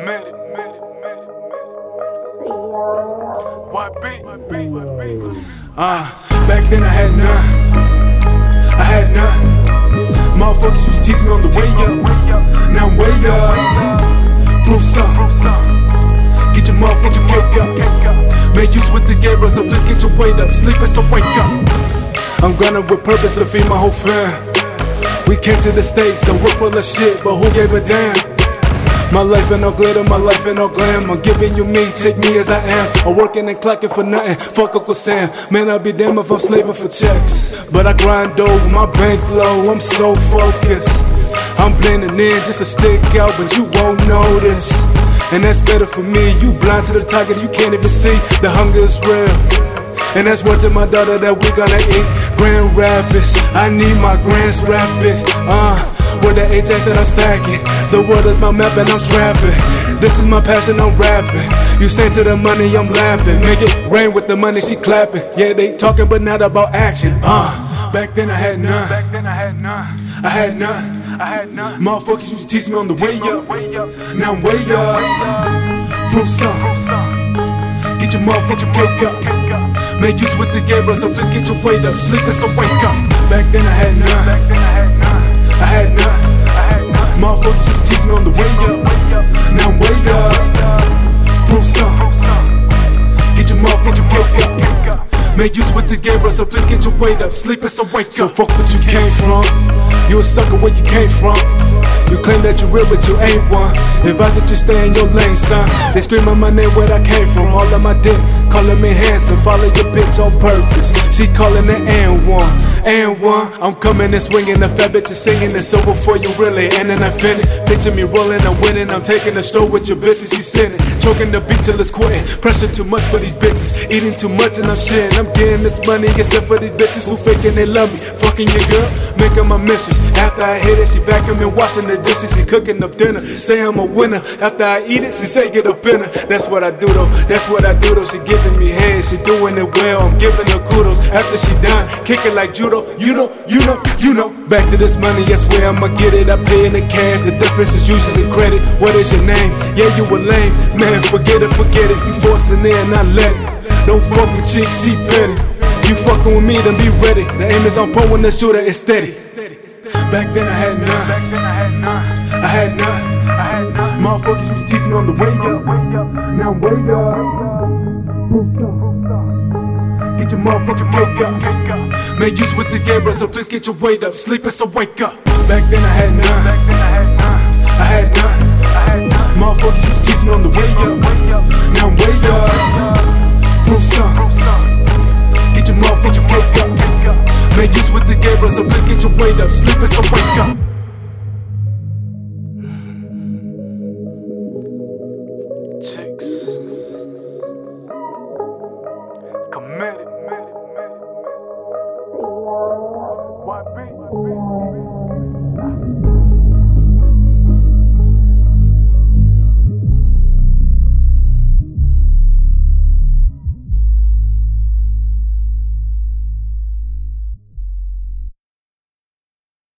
Made it, made it, made it, made it. YB, uh, ah, back then I had none. I had none. Motherfuckers used to teach me on the way up. Now I'm way up. Prove some. Get your motherfucking cake up. Make use with this game, so please get your weight up. Sleep so wake up. I'm grinding with purpose to feed my whole fam. We came to the States so we're full of shit, but who gave a damn? My life ain't no glitter, my life ain't no glam. I'm giving you me, take me as I am. I'm working and clocking for nothing. Fuck Uncle Sam. Man, I'll be damned if I'm slaving for checks. But I grind dough, my bank low, I'm so focused. I'm blending in just to stick out, but you won't notice. And that's better for me. You blind to the target, you can't even see. The hunger is real. And that's what to my daughter that we gonna eat Grand Rapids. I need my Grand Rapids. Uh, with the HX that I'm stacking. The world is my map and I'm trapping. This is my passion, I'm rapping. You say to the money, I'm laughing. Make it rain with the money, she clapping. Yeah, they talking, but not about action. Uh, back then I had none. Back then I had none. I had none. I had none. Motherfuckers used to teach me on the way up. Now I'm way up. Bruce up. Get your motherfucking cake up. Make use with this game, bro, so please get your weight up. Sleeping, so wake up. Back then I had none. I had none. I had none. I had none. Motherfuckers used to teach me on the way up. Now I'm way up. Bruce up. Get your motherfucking cake up. Make use with this game, bro, so please get your weight up. Sleeping, so wake up. So fuck what you came from. You a sucker where you came from. You claim that you real, but you ain't one. Advise that you stay in your lane, son. They scream screaming my name where I came from. All of my dick, calling me handsome. Follow your bitch on purpose. She calling it and one, and one. I'm coming and swinging. The fat bitch is singing. It's over for you, really. And then I finish. Picture me rolling, I'm winning. I'm taking a stroll with your bitches. She's sinning. Choking the beat till it's quitting. Pressure too much for these bitches. Eating too much and I'm shitting. I'm getting this money, except for these bitches who faking they love me. Fucking your girl, making my mistress. After I hit it, she back me washing the dishes. She cooking up dinner. Say I'm a winner. After I eat it, she say get up in her. That's what I do though. That's what I do though. She giving me head. She doing it well. I'm giving her kudos. After she done, kick it like judo. You know, you know, you know. Back to this money, I swear I'ma get it. I pay in the cash. The difference is uses and credit. What is your name? Yeah, you a lame. Man, forget it, forget it. You forcing it and I let it. Don't fuck with chicks, see petty. You fucking with me, then be ready. The aim is on point when the shooter is steady. Back then I had none. Back then I had none. I had none. I had none. Motherfuckers used to teach me on the way up. Now I'm way up. Up get your motherfucking wake up. Man, use with these gamblers, so please get your weight up. Sleep so wake up. Back then I had none. Back then I had none. I had none. Motherfuckers used to teach me on the way up. Now I'm way up. Bruce up. Get your motherfucking wake up. Make use with these gamblers, so please get your weight up. Sleep so wake up. Chicks committed.